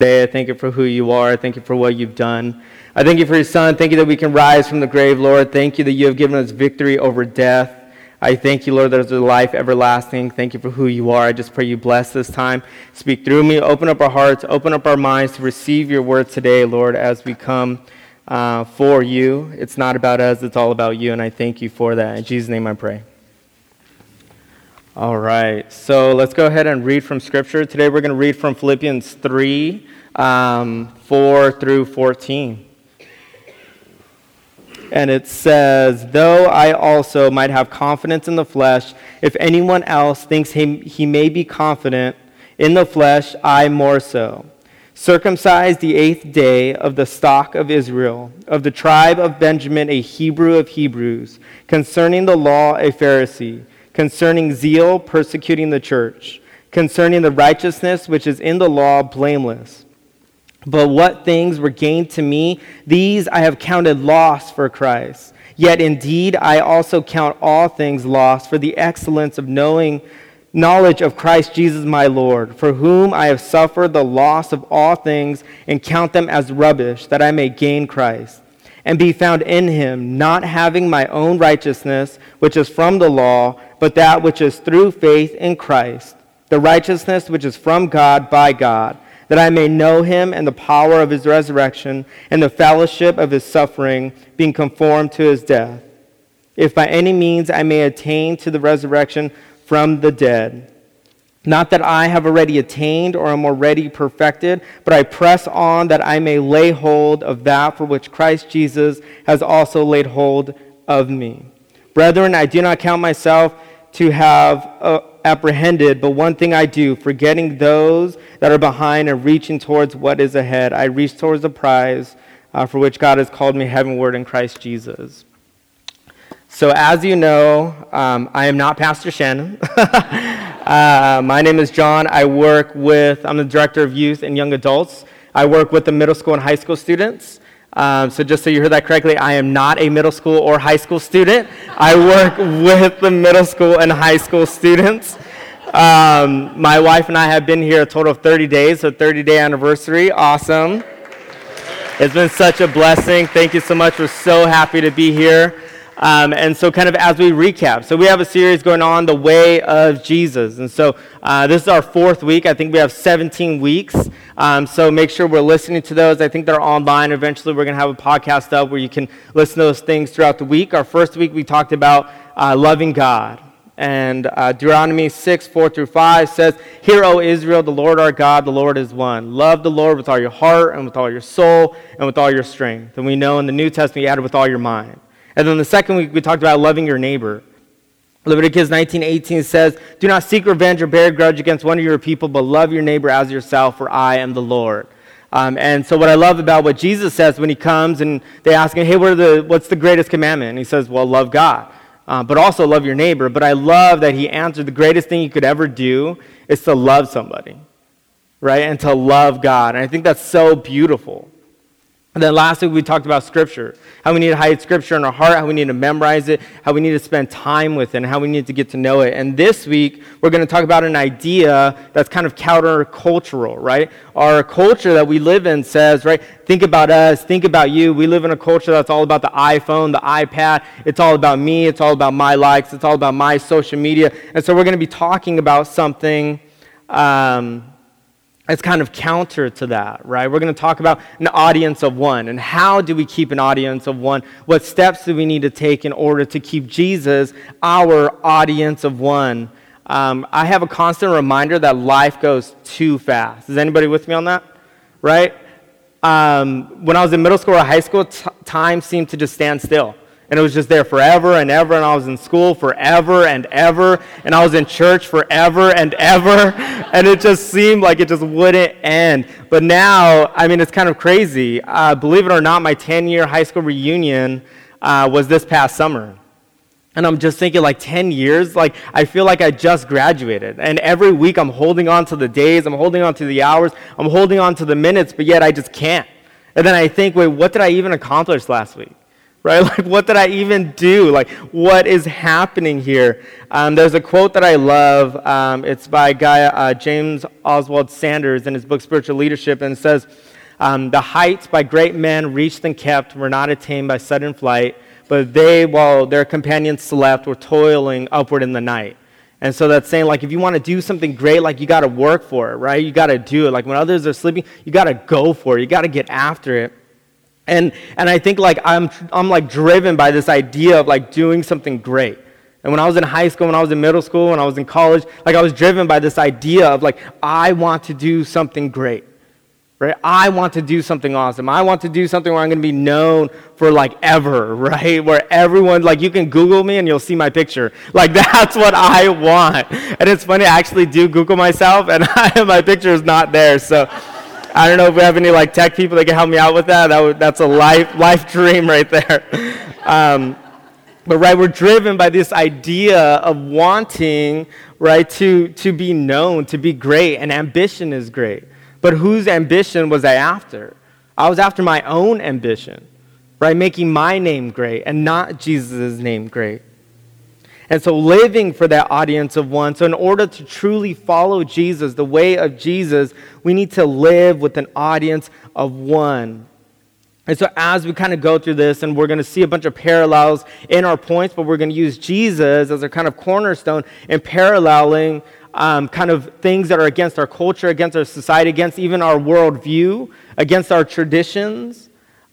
I thank you for who you are. Thank you for what you've done. I thank you for your son. Thank you that we can rise from the grave, Lord. Thank you that you have given us victory over death. I thank you, Lord, that there's a life everlasting. Thank you for who you are. I just pray you bless this time. Speak through me. Open up our hearts. Open up our minds to receive your word today, Lord, as we come uh, for you. It's not about us, it's all about you, and I thank you for that. In Jesus' name I pray. All right, so let's go ahead and read from Scripture. Today we're going to read from Philippians 3 um, 4 through 14. And it says, Though I also might have confidence in the flesh, if anyone else thinks he, he may be confident in the flesh, I more so. Circumcised the eighth day of the stock of Israel, of the tribe of Benjamin, a Hebrew of Hebrews, concerning the law, a Pharisee concerning zeal, persecuting the church, concerning the righteousness which is in the law, blameless. But what things were gained to me, these I have counted loss for Christ. Yet indeed I also count all things lost for the excellence of knowing knowledge of Christ Jesus my Lord, for whom I have suffered the loss of all things and count them as rubbish, that I may gain Christ and be found in him, not having my own righteousness, which is from the law but that which is through faith in Christ, the righteousness which is from God by God, that I may know him and the power of his resurrection and the fellowship of his suffering, being conformed to his death, if by any means I may attain to the resurrection from the dead. Not that I have already attained or am already perfected, but I press on that I may lay hold of that for which Christ Jesus has also laid hold of me. Brethren, I do not count myself to have uh, apprehended, but one thing I do, forgetting those that are behind and reaching towards what is ahead, I reach towards the prize uh, for which God has called me heavenward in Christ Jesus. So, as you know, um, I am not Pastor Shannon. uh, my name is John. I work with, I'm the director of youth and young adults. I work with the middle school and high school students. Um, so, just so you heard that correctly, I am not a middle school or high school student. I work with the middle school and high school students. Um, my wife and I have been here a total of 30 days, so 30 day anniversary. Awesome. It's been such a blessing. Thank you so much. We're so happy to be here. Um, and so, kind of as we recap, so we have a series going on, The Way of Jesus. And so, uh, this is our fourth week. I think we have 17 weeks. Um, so, make sure we're listening to those. I think they're online. Eventually, we're going to have a podcast up where you can listen to those things throughout the week. Our first week, we talked about uh, loving God. And uh, Deuteronomy 6, 4 through 5 says, Hear, O Israel, the Lord our God, the Lord is one. Love the Lord with all your heart and with all your soul and with all your strength. And we know in the New Testament, you added with all your mind. And then the second week, we talked about loving your neighbor. Leviticus 19:18 says, "Do not seek revenge or bear a grudge against one of your people, but love your neighbor as yourself, for I am the Lord." Um, and so, what I love about what Jesus says when he comes and they ask him, "Hey, what the, what's the greatest commandment?" And he says, "Well, love God, uh, but also love your neighbor." But I love that he answered the greatest thing you could ever do is to love somebody, right, and to love God. And I think that's so beautiful. And then last week we talked about Scripture, how we need to hide Scripture in our heart, how we need to memorize it, how we need to spend time with it, and how we need to get to know it. And this week we're going to talk about an idea that's kind of countercultural, right? Our culture that we live in says, right, think about us, think about you. We live in a culture that's all about the iPhone, the iPad. It's all about me, it's all about my likes, it's all about my social media. And so we're going to be talking about something. Um, it's kind of counter to that, right? We're going to talk about an audience of one and how do we keep an audience of one? What steps do we need to take in order to keep Jesus our audience of one? Um, I have a constant reminder that life goes too fast. Is anybody with me on that? Right? Um, when I was in middle school or high school, t- time seemed to just stand still and it was just there forever and ever and i was in school forever and ever and i was in church forever and ever and it just seemed like it just wouldn't end but now i mean it's kind of crazy uh, believe it or not my 10 year high school reunion uh, was this past summer and I'm just thinking, like 10 years, like I feel like I just graduated. And every week I'm holding on to the days, I'm holding on to the hours, I'm holding on to the minutes, but yet I just can't. And then I think, wait, what did I even accomplish last week? Right? Like, what did I even do? Like, what is happening here? Um, there's a quote that I love. Um, it's by guy, uh, James Oswald Sanders, in his book Spiritual Leadership, and it says, um, The heights by great men reached and kept were not attained by sudden flight, but they, while their companions slept, were toiling upward in the night. And so that's saying, like, if you want to do something great, like, you got to work for it, right? You got to do it. Like, when others are sleeping, you got to go for it. You got to get after it. And, and I think, like, I'm, I'm, like, driven by this idea of, like, doing something great. And when I was in high school, when I was in middle school, when I was in college, like, I was driven by this idea of, like, I want to do something great right? I want to do something awesome. I want to do something where I'm going to be known for like ever, right? Where everyone, like, you can Google me and you'll see my picture. Like, that's what I want. And it's funny, I actually do Google myself and I, my picture is not there. So I don't know if we have any like tech people that can help me out with that. that would, that's a life, life dream right there. Um, but right, we're driven by this idea of wanting, right, to, to be known, to be great, and ambition is great. But whose ambition was I after? I was after my own ambition, right? Making my name great and not Jesus' name great. And so, living for that audience of one. So, in order to truly follow Jesus, the way of Jesus, we need to live with an audience of one. And so, as we kind of go through this, and we're going to see a bunch of parallels in our points, but we're going to use Jesus as a kind of cornerstone in paralleling um, kind of things that are against our culture, against our society, against even our worldview, against our traditions.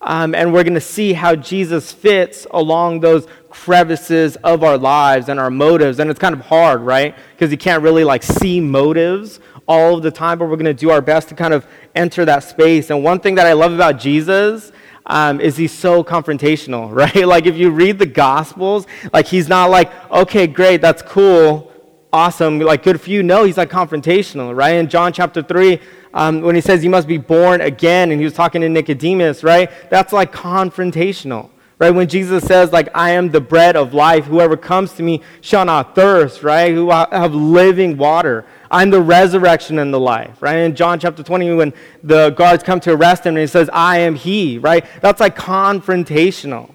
Um, and we're going to see how Jesus fits along those crevices of our lives and our motives. And it's kind of hard, right? Because you can't really like see motives all of the time, but we're going to do our best to kind of enter that space. And one thing that I love about Jesus um, is he's so confrontational, right? Like if you read the Gospels, like he's not like, okay, great, that's cool awesome, like good for you. No, he's like confrontational, right? In John chapter 3, um, when he says you must be born again, and he was talking to Nicodemus, right? That's like confrontational, right? When Jesus says, like, I am the bread of life, whoever comes to me shall not thirst, right? Who have living water. I'm the resurrection and the life, right? In John chapter 20, when the guards come to arrest him and he says, I am he, right? That's like confrontational.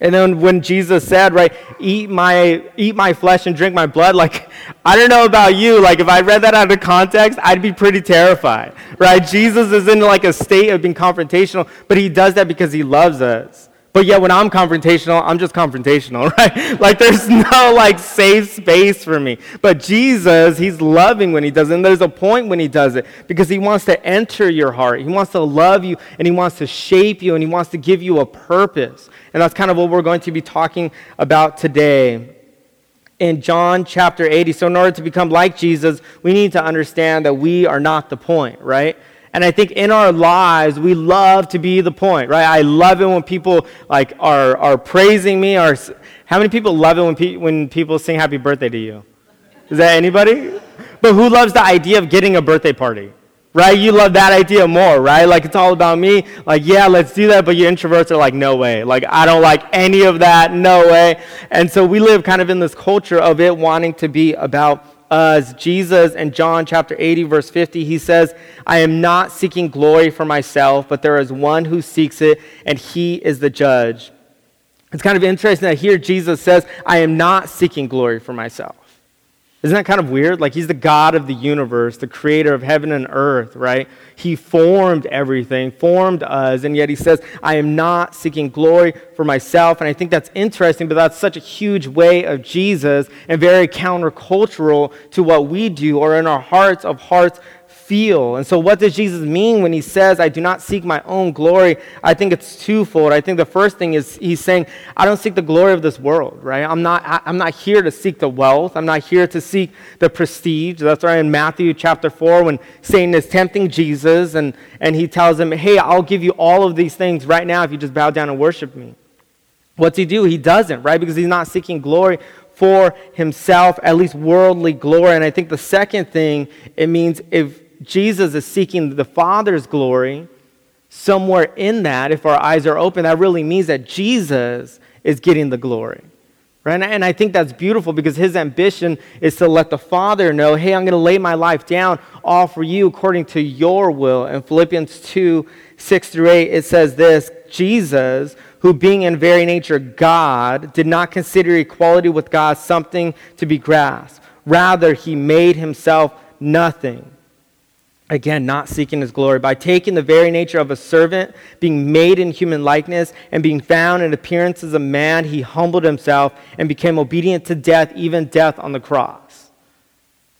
And then when Jesus said, right, eat my, eat my flesh and drink my blood, like, I don't know about you, like, if I read that out of context, I'd be pretty terrified, right? Jesus is in like a state of being confrontational, but he does that because he loves us. But yet when I'm confrontational, I'm just confrontational, right? Like there's no like safe space for me. But Jesus, he's loving when he does it. And there's a point when he does it because he wants to enter your heart. He wants to love you and he wants to shape you and he wants to give you a purpose. And that's kind of what we're going to be talking about today in John chapter 80. So, in order to become like Jesus, we need to understand that we are not the point, right? And I think in our lives, we love to be the point, right? I love it when people like are, are praising me. Or how many people love it when, pe- when people sing happy birthday to you? Is that anybody? But who loves the idea of getting a birthday party? Right? You love that idea more, right? Like it's all about me. Like, yeah, let's do that. But you introverts are like, no way. Like, I don't like any of that. No way. And so we live kind of in this culture of it wanting to be about as Jesus in John chapter 80, verse 50, he says, I am not seeking glory for myself, but there is one who seeks it, and he is the judge. It's kind of interesting that here Jesus says, I am not seeking glory for myself. Isn't that kind of weird? Like, he's the God of the universe, the creator of heaven and earth, right? He formed everything, formed us, and yet he says, I am not seeking glory for myself. And I think that's interesting, but that's such a huge way of Jesus and very countercultural to what we do or in our hearts of hearts feel. And so, what does Jesus mean when he says, I do not seek my own glory? I think it's twofold. I think the first thing is he's saying, I don't seek the glory of this world, right? I'm not, I'm not here to seek the wealth. I'm not here to seek the prestige. That's right in Matthew chapter 4 when Satan is tempting Jesus and, and he tells him, Hey, I'll give you all of these things right now if you just bow down and worship me. What's he do? He doesn't, right? Because he's not seeking glory for himself, at least worldly glory. And I think the second thing, it means if Jesus is seeking the Father's glory, somewhere in that, if our eyes are open, that really means that Jesus is getting the glory. Right? And I think that's beautiful because his ambition is to let the Father know, hey, I'm going to lay my life down all for you according to your will. In Philippians 2 6 through 8, it says this Jesus, who, being in very nature God, did not consider equality with God something to be grasped. Rather, he made himself nothing. Again, not seeking his glory. By taking the very nature of a servant, being made in human likeness, and being found in appearance as a man, he humbled himself and became obedient to death, even death on the cross.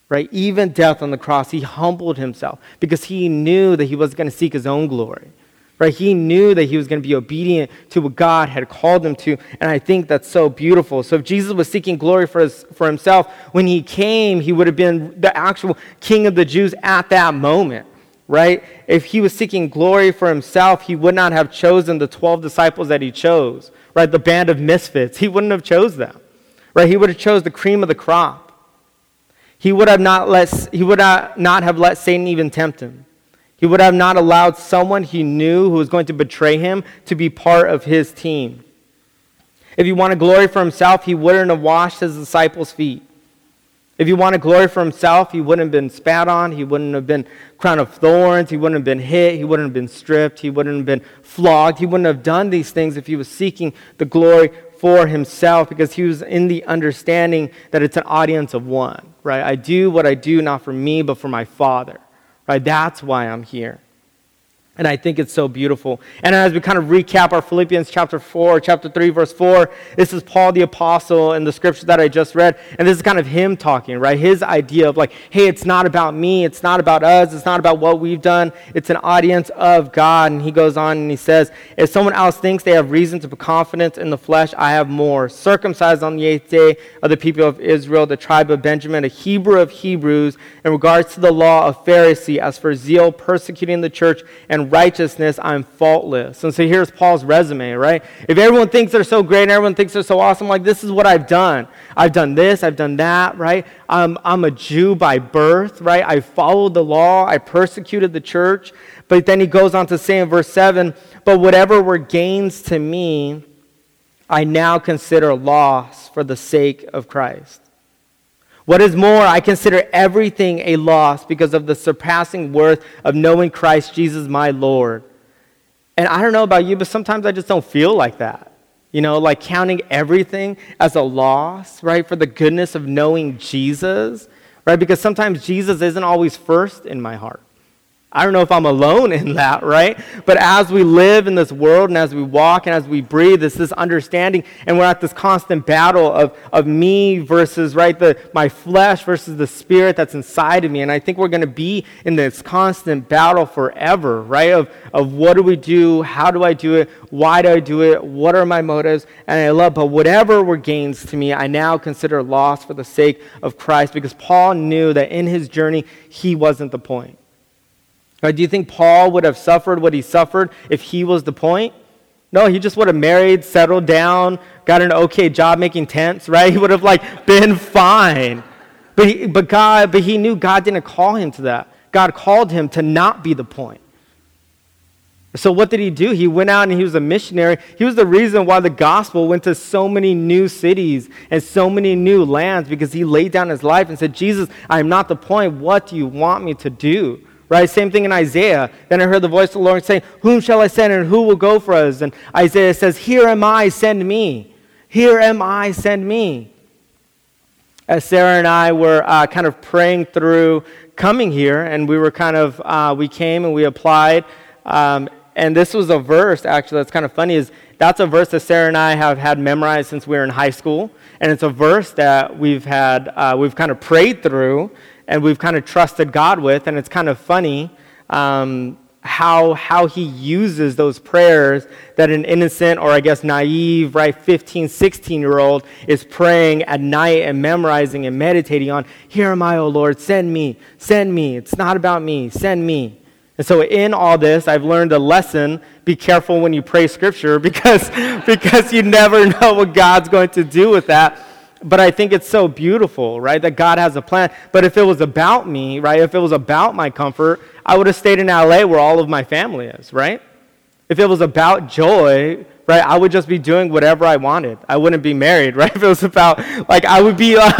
Right? Even death on the cross. He humbled himself because he knew that he was going to seek his own glory. Right? He knew that he was going to be obedient to what God had called him to. And I think that's so beautiful. So if Jesus was seeking glory for, his, for himself, when he came, he would have been the actual king of the Jews at that moment. Right? If he was seeking glory for himself, he would not have chosen the 12 disciples that he chose. Right? The band of misfits. He wouldn't have chose them. Right? He would have chose the cream of the crop. He would have not let, he would not have let Satan even tempt him. He would have not allowed someone he knew who was going to betray him to be part of his team. If he wanted glory for himself, he wouldn't have washed his disciples' feet. If he wanted glory for himself, he wouldn't have been spat on. He wouldn't have been crown of thorns. He wouldn't have been hit. He wouldn't have been stripped. He wouldn't have been flogged. He wouldn't have done these things if he was seeking the glory for himself because he was in the understanding that it's an audience of one, right? I do what I do not for me, but for my Father. Right? That's why I'm here. And I think it's so beautiful. And as we kind of recap our Philippians chapter 4, chapter 3, verse 4, this is Paul the Apostle in the scripture that I just read. And this is kind of him talking, right? His idea of like, hey, it's not about me. It's not about us. It's not about what we've done. It's an audience of God. And he goes on and he says, if someone else thinks they have reason to put confidence in the flesh, I have more. Circumcised on the eighth day of the people of Israel, the tribe of Benjamin, a Hebrew of Hebrews, in regards to the law of Pharisee, as for zeal, persecuting the church, and righteousness, I'm faultless. And so here's Paul's resume, right? If everyone thinks they're so great and everyone thinks they're so awesome, like this is what I've done. I've done this, I've done that, right? I'm, I'm a Jew by birth, right? I followed the law, I persecuted the church. But then he goes on to say in verse 7 But whatever were gains to me, I now consider loss for the sake of Christ. What is more, I consider everything a loss because of the surpassing worth of knowing Christ Jesus my Lord. And I don't know about you, but sometimes I just don't feel like that. You know, like counting everything as a loss, right, for the goodness of knowing Jesus, right? Because sometimes Jesus isn't always first in my heart. I don't know if I'm alone in that, right? But as we live in this world and as we walk and as we breathe, it's this understanding, and we're at this constant battle of, of me versus, right, the, my flesh versus the spirit that's inside of me. And I think we're going to be in this constant battle forever, right? Of, of what do we do? How do I do it? Why do I do it? What are my motives? And I love, but whatever were gains to me, I now consider loss for the sake of Christ because Paul knew that in his journey, he wasn't the point. Right? Do you think Paul would have suffered what he suffered if he was the point? No, he just would have married, settled down, got an okay job making tents, right? He would have like been fine. But he, but God, but he knew God didn't call him to that. God called him to not be the point. So what did he do? He went out and he was a missionary. He was the reason why the gospel went to so many new cities and so many new lands because he laid down his life and said, "Jesus, I am not the point. What do you want me to do?" Right? Same thing in Isaiah. Then I heard the voice of the Lord saying, Whom shall I send and who will go for us? And Isaiah says, Here am I, send me. Here am I, send me. As Sarah and I were uh, kind of praying through coming here, and we were kind of, uh, we came and we applied. Um, and this was a verse, actually, that's kind of funny, is that's a verse that Sarah and I have had memorized since we were in high school. And it's a verse that we've had, uh, we've kind of prayed through and we've kind of trusted God with. And it's kind of funny um, how, how he uses those prayers that an innocent or I guess naive, right, 15, 16 year old is praying at night and memorizing and meditating on. Here am I, O Lord, send me, send me. It's not about me, send me. And so in all this, I've learned a lesson. Be careful when you pray scripture because, because you never know what God's going to do with that. But I think it's so beautiful, right, that God has a plan. But if it was about me, right, if it was about my comfort, I would have stayed in LA where all of my family is, right? If it was about joy, right, I would just be doing whatever I wanted. I wouldn't be married, right? If it was about, like, I would be, uh,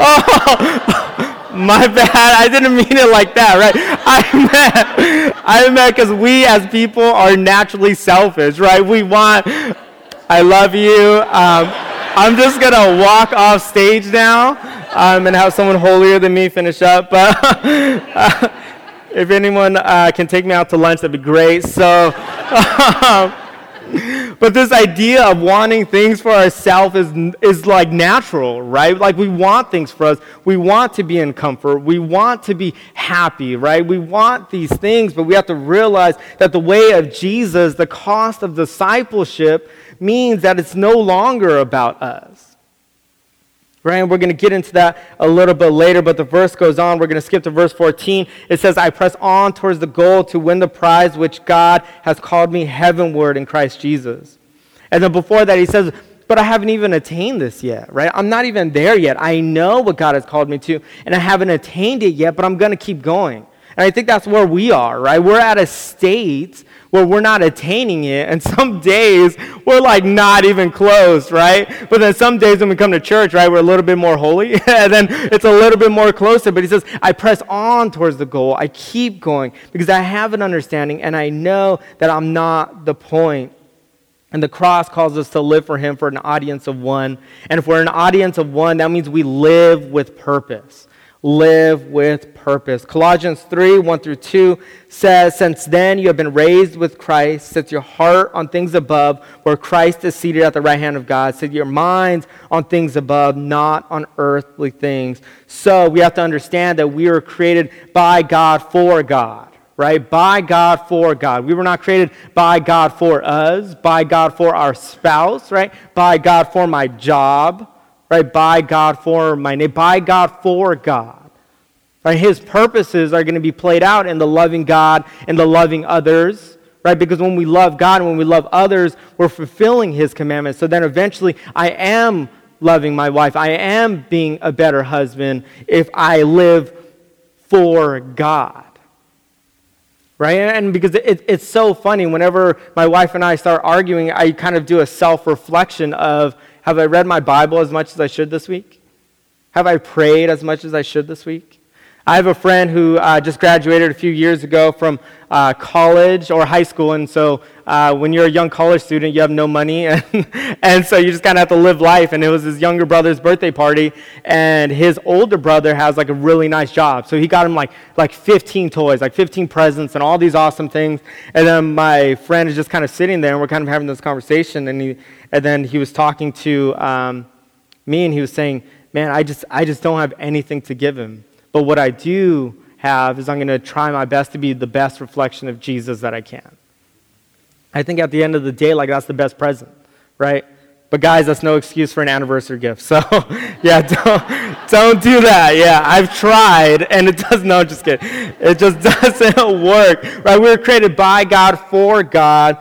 oh, my bad. I didn't mean it like that, right? I meant, I meant because we as people are naturally selfish, right? We want, I love you. Um, I'm just going to walk off stage now um, and have someone holier than me finish up. But if anyone uh, can take me out to lunch, that'd be great. So. But this idea of wanting things for ourselves is, is like natural, right? Like we want things for us. We want to be in comfort. We want to be happy, right? We want these things, but we have to realize that the way of Jesus, the cost of discipleship, means that it's no longer about us. Right? And we're going to get into that a little bit later, but the verse goes on. We're going to skip to verse 14. It says, I press on towards the goal to win the prize which God has called me heavenward in Christ Jesus. And then before that, he says, but I haven't even attained this yet, right? I'm not even there yet. I know what God has called me to, and I haven't attained it yet, but I'm going to keep going. And I think that's where we are, right? We're at a state where we're not attaining it, and some days we're like not even close, right? But then some days when we come to church, right, we're a little bit more holy, and then it's a little bit more closer. But he says, I press on towards the goal. I keep going because I have an understanding, and I know that I'm not the point. And the cross calls us to live for Him for an audience of one. And if we're an audience of one, that means we live with purpose live with purpose. Colossians 3 1 through 2 says, Since then you have been raised with Christ, set your heart on things above, where Christ is seated at the right hand of God. Set your minds on things above, not on earthly things. So we have to understand that we were created by God for God. Right? By God for God. We were not created by God for us, by God for our spouse, right? By God for my job, right? By God for my name, by God for God. Right? His purposes are going to be played out in the loving God and the loving others, right? Because when we love God and when we love others, we're fulfilling His commandments. So then eventually, I am loving my wife. I am being a better husband if I live for God. Right? And because it, it's so funny, whenever my wife and I start arguing, I kind of do a self reflection of, have I read my Bible as much as I should this week? Have I prayed as much as I should this week? I have a friend who uh, just graduated a few years ago from uh, college or high school, and so uh, when you're a young college student, you have no money, and, and so you just kind of have to live life. And it was his younger brother's birthday party, and his older brother has like a really nice job, so he got him like like 15 toys, like 15 presents, and all these awesome things. And then my friend is just kind of sitting there, and we're kind of having this conversation, and he and then he was talking to um, me, and he was saying, "Man, I just I just don't have anything to give him, but what I do." Have is I'm going to try my best to be the best reflection of Jesus that I can. I think at the end of the day, like that's the best present, right? But guys, that's no excuse for an anniversary gift. So, yeah, don't, don't do that. Yeah, I've tried, and it does no, just kidding. It just doesn't work, right? We were created by God for God.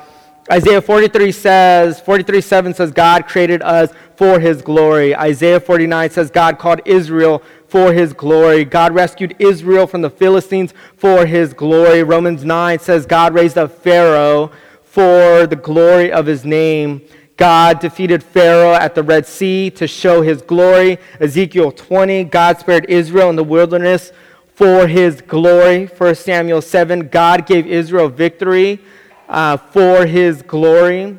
Isaiah 43 says, 43 7 says, God created us for his glory. Isaiah 49 says, God called Israel for his glory. God rescued Israel from the Philistines for his glory. Romans 9 says, God raised up Pharaoh for the glory of his name. God defeated Pharaoh at the Red Sea to show his glory. Ezekiel 20, God spared Israel in the wilderness for his glory. 1 Samuel 7, God gave Israel victory uh, for his glory.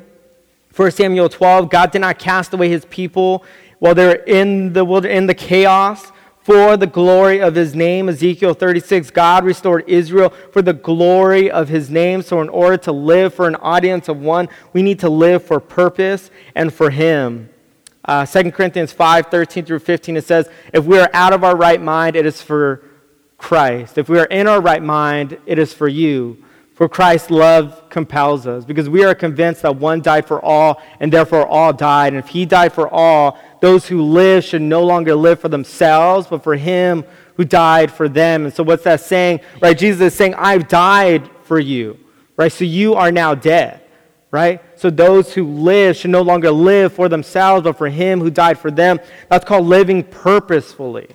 1 Samuel 12, God did not cast away his people while they're in the, in the chaos for the glory of his name. Ezekiel 36, God restored Israel for the glory of his name. So, in order to live for an audience of one, we need to live for purpose and for him. Uh, 2 Corinthians 5, 13 through 15, it says, If we are out of our right mind, it is for Christ. If we are in our right mind, it is for you. For Christ's love compels us, because we are convinced that one died for all, and therefore all died. And if he died for all, those who live should no longer live for themselves, but for him who died for them. And so, what's that saying? Right? Jesus is saying, I've died for you. Right? So, you are now dead. Right? So, those who live should no longer live for themselves, but for him who died for them. That's called living purposefully.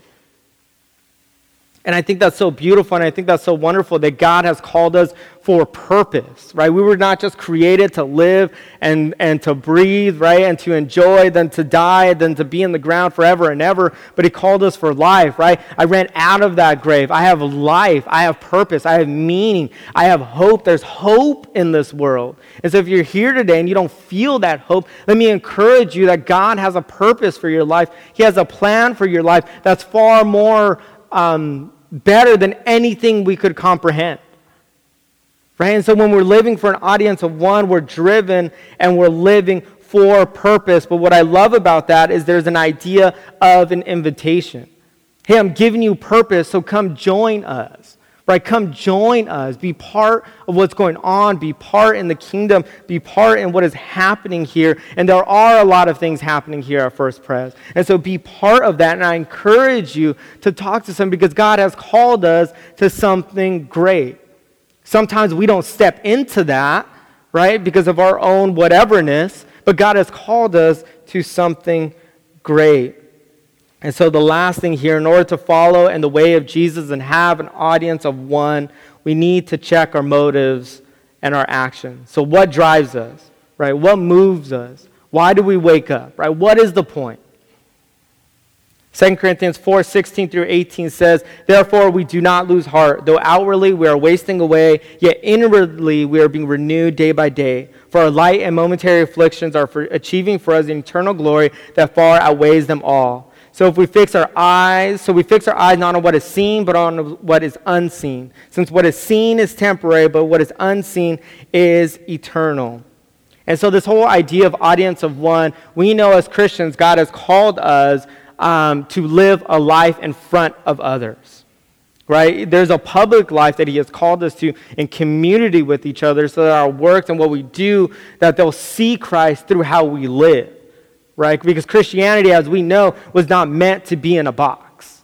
And I think that's so beautiful, and I think that's so wonderful that God has called us for purpose, right? We were not just created to live and, and to breathe, right? And to enjoy, then to die, then to be in the ground forever and ever. But He called us for life, right? I ran out of that grave. I have life. I have purpose. I have meaning. I have hope. There's hope in this world. And so if you're here today and you don't feel that hope, let me encourage you that God has a purpose for your life. He has a plan for your life that's far more um, better than anything we could comprehend. Right? And so when we're living for an audience of one, we're driven and we're living for purpose. But what I love about that is there's an idea of an invitation. Hey, I'm giving you purpose, so come join us. Right? Come join us. Be part of what's going on. Be part in the kingdom. Be part in what is happening here. And there are a lot of things happening here at First Pres. And so be part of that. And I encourage you to talk to some because God has called us to something great. Sometimes we don't step into that, right, because of our own whateverness, but God has called us to something great. And so, the last thing here, in order to follow in the way of Jesus and have an audience of one, we need to check our motives and our actions. So, what drives us, right? What moves us? Why do we wake up, right? What is the point? 2 Corinthians 4 16 through 18 says, Therefore we do not lose heart. Though outwardly we are wasting away, yet inwardly we are being renewed day by day. For our light and momentary afflictions are for achieving for us an eternal glory that far outweighs them all. So if we fix our eyes, so we fix our eyes not on what is seen, but on what is unseen. Since what is seen is temporary, but what is unseen is eternal. And so this whole idea of audience of one, we know as Christians, God has called us um, to live a life in front of others. Right? There's a public life that He has called us to in community with each other so that our works and what we do, that they'll see Christ through how we live. Right? Because Christianity, as we know, was not meant to be in a box.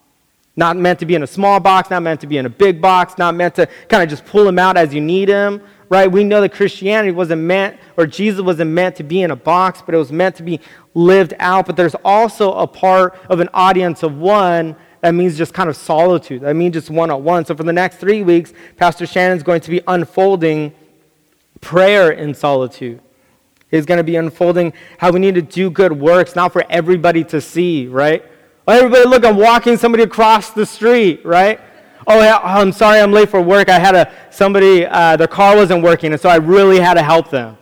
Not meant to be in a small box, not meant to be in a big box, not meant to kind of just pull him out as you need him, right? We know that Christianity wasn't meant, or Jesus wasn't meant to be in a box, but it was meant to be lived out, but there's also a part of an audience of one that means just kind of solitude. That means just one on one. So for the next three weeks, Pastor Shannon's going to be unfolding prayer in solitude. He's going to be unfolding how we need to do good works, not for everybody to see, right? Everybody, look, I'm walking somebody across the street, right? Oh, I'm sorry, I'm late for work. I had a somebody, uh, their car wasn't working, and so I really had to help them.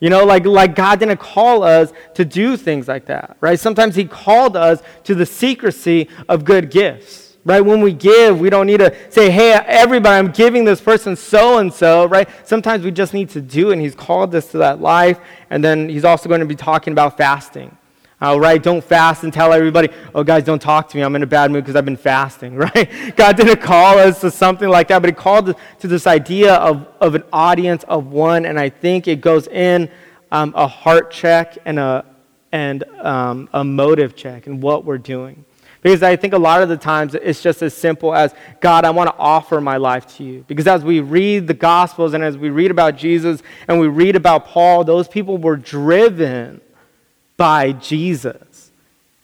You know, like, like God didn't call us to do things like that, right? Sometimes He called us to the secrecy of good gifts, right? When we give, we don't need to say, hey, everybody, I'm giving this person so and so, right? Sometimes we just need to do and He's called us to that life. And then He's also going to be talking about fasting. Uh, right? Don't fast and tell everybody, oh, guys, don't talk to me. I'm in a bad mood because I've been fasting, right? God didn't call us to something like that, but He called to this idea of, of an audience of one, and I think it goes in um, a heart check and, a, and um, a motive check and what we're doing. Because I think a lot of the times it's just as simple as, God, I want to offer my life to you. Because as we read the Gospels and as we read about Jesus and we read about Paul, those people were driven by Jesus.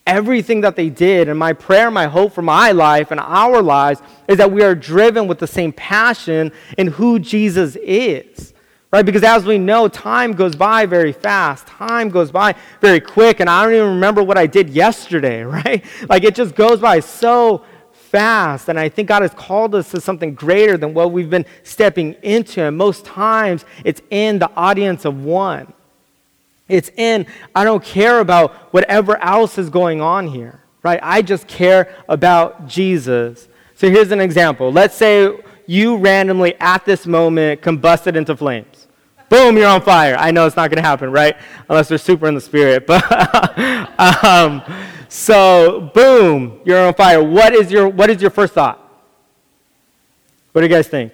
Everything that they did, and my prayer, my hope for my life and our lives is that we are driven with the same passion in who Jesus is. Right? Because as we know, time goes by very fast. Time goes by very quick, and I don't even remember what I did yesterday, right? Like it just goes by so fast. And I think God has called us to something greater than what we've been stepping into. And most times, it's in the audience of one. It's in, I don't care about whatever else is going on here, right? I just care about Jesus. So here's an example. Let's say you randomly at this moment combusted into flames. Boom, you're on fire. I know it's not going to happen, right? Unless they're super in the spirit. But um, so, boom, you're on fire. What is your what is your first thought? What do you guys think?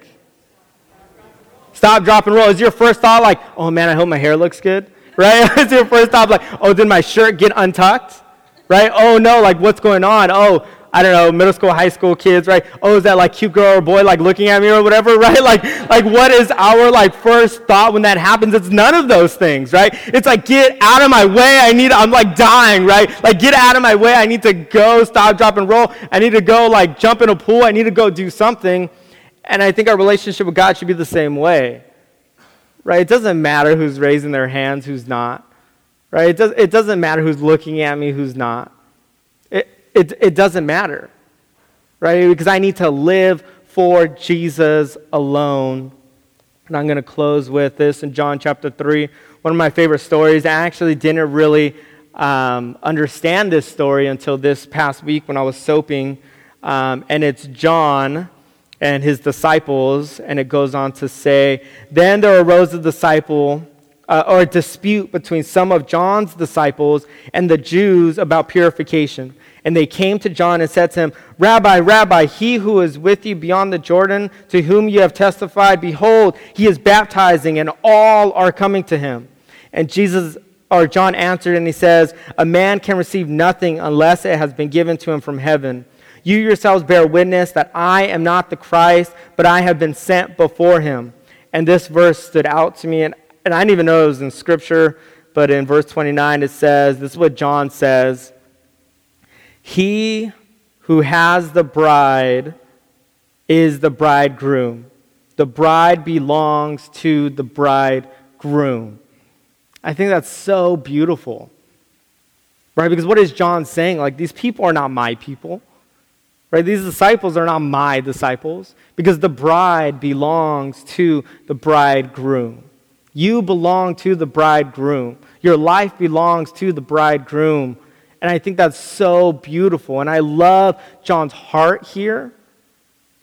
Stop, drop, and roll. Is your first thought like, oh man, I hope my hair looks good? Right? it's your first thought, like, oh, did my shirt get untucked? Right? Oh, no, like, what's going on? Oh, I don't know, middle school, high school kids, right? Oh, is that like cute girl or boy like looking at me or whatever, right? Like, like what is our like first thought when that happens? It's none of those things, right? It's like, get out of my way. I need, I'm like dying, right? Like, get out of my way. I need to go, stop, drop, and roll. I need to go like jump in a pool. I need to go do something. And I think our relationship with God should be the same way right? It doesn't matter who's raising their hands, who's not, right? It, does, it doesn't matter who's looking at me, who's not. It, it, it doesn't matter, right? Because I need to live for Jesus alone. And I'm going to close with this in John chapter 3. One of my favorite stories. I actually didn't really um, understand this story until this past week when I was soaping. Um, and it's John and his disciples. And it goes on to say Then there arose a disciple. Uh, or a dispute between some of John's disciples and the Jews about purification. And they came to John and said to him, Rabbi, Rabbi, he who is with you beyond the Jordan, to whom you have testified, behold, he is baptizing, and all are coming to him. And Jesus or John answered and he says, A man can receive nothing unless it has been given to him from heaven. You yourselves bear witness that I am not the Christ, but I have been sent before him. And this verse stood out to me, and, and I didn't even know it was in Scripture, but in verse 29 it says, This is what John says. He who has the bride is the bridegroom. The bride belongs to the bridegroom. I think that's so beautiful. Right? Because what is John saying? Like, these people are not my people. Right? These disciples are not my disciples because the bride belongs to the bridegroom. You belong to the bridegroom. Your life belongs to the bridegroom. And I think that's so beautiful. And I love John's heart here.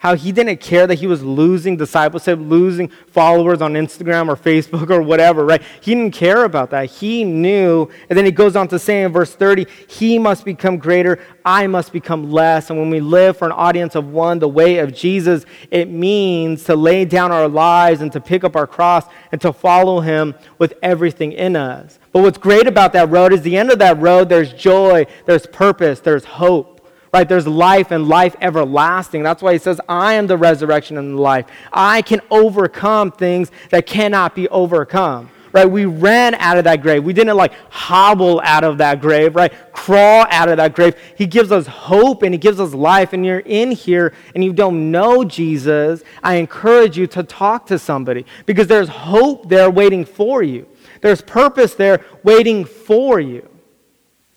How he didn't care that he was losing discipleship, losing followers on Instagram or Facebook or whatever, right? He didn't care about that. He knew. And then he goes on to say in verse 30, He must become greater, I must become less. And when we live for an audience of one, the way of Jesus, it means to lay down our lives and to pick up our cross and to follow him with everything in us. But what's great about that road is the end of that road, there's joy, there's purpose, there's hope. Right? There's life and life everlasting. That's why he says, I am the resurrection and the life. I can overcome things that cannot be overcome. Right? We ran out of that grave. We didn't like hobble out of that grave, right? Crawl out of that grave. He gives us hope and he gives us life. And you're in here and you don't know Jesus. I encourage you to talk to somebody because there's hope there waiting for you. There's purpose there waiting for you.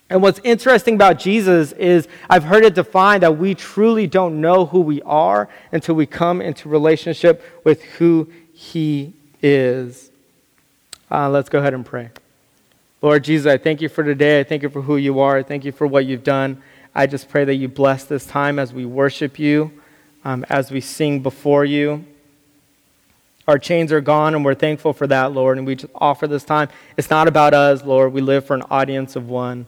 And what's interesting about Jesus is I've heard it defined that we truly don't know who we are until we come into relationship with who he is. Uh, let's go ahead and pray. Lord Jesus, I thank you for today. I thank you for who you are. I thank you for what you've done. I just pray that you bless this time as we worship you, um, as we sing before you. Our chains are gone, and we're thankful for that, Lord. And we just offer this time. It's not about us, Lord. We live for an audience of one.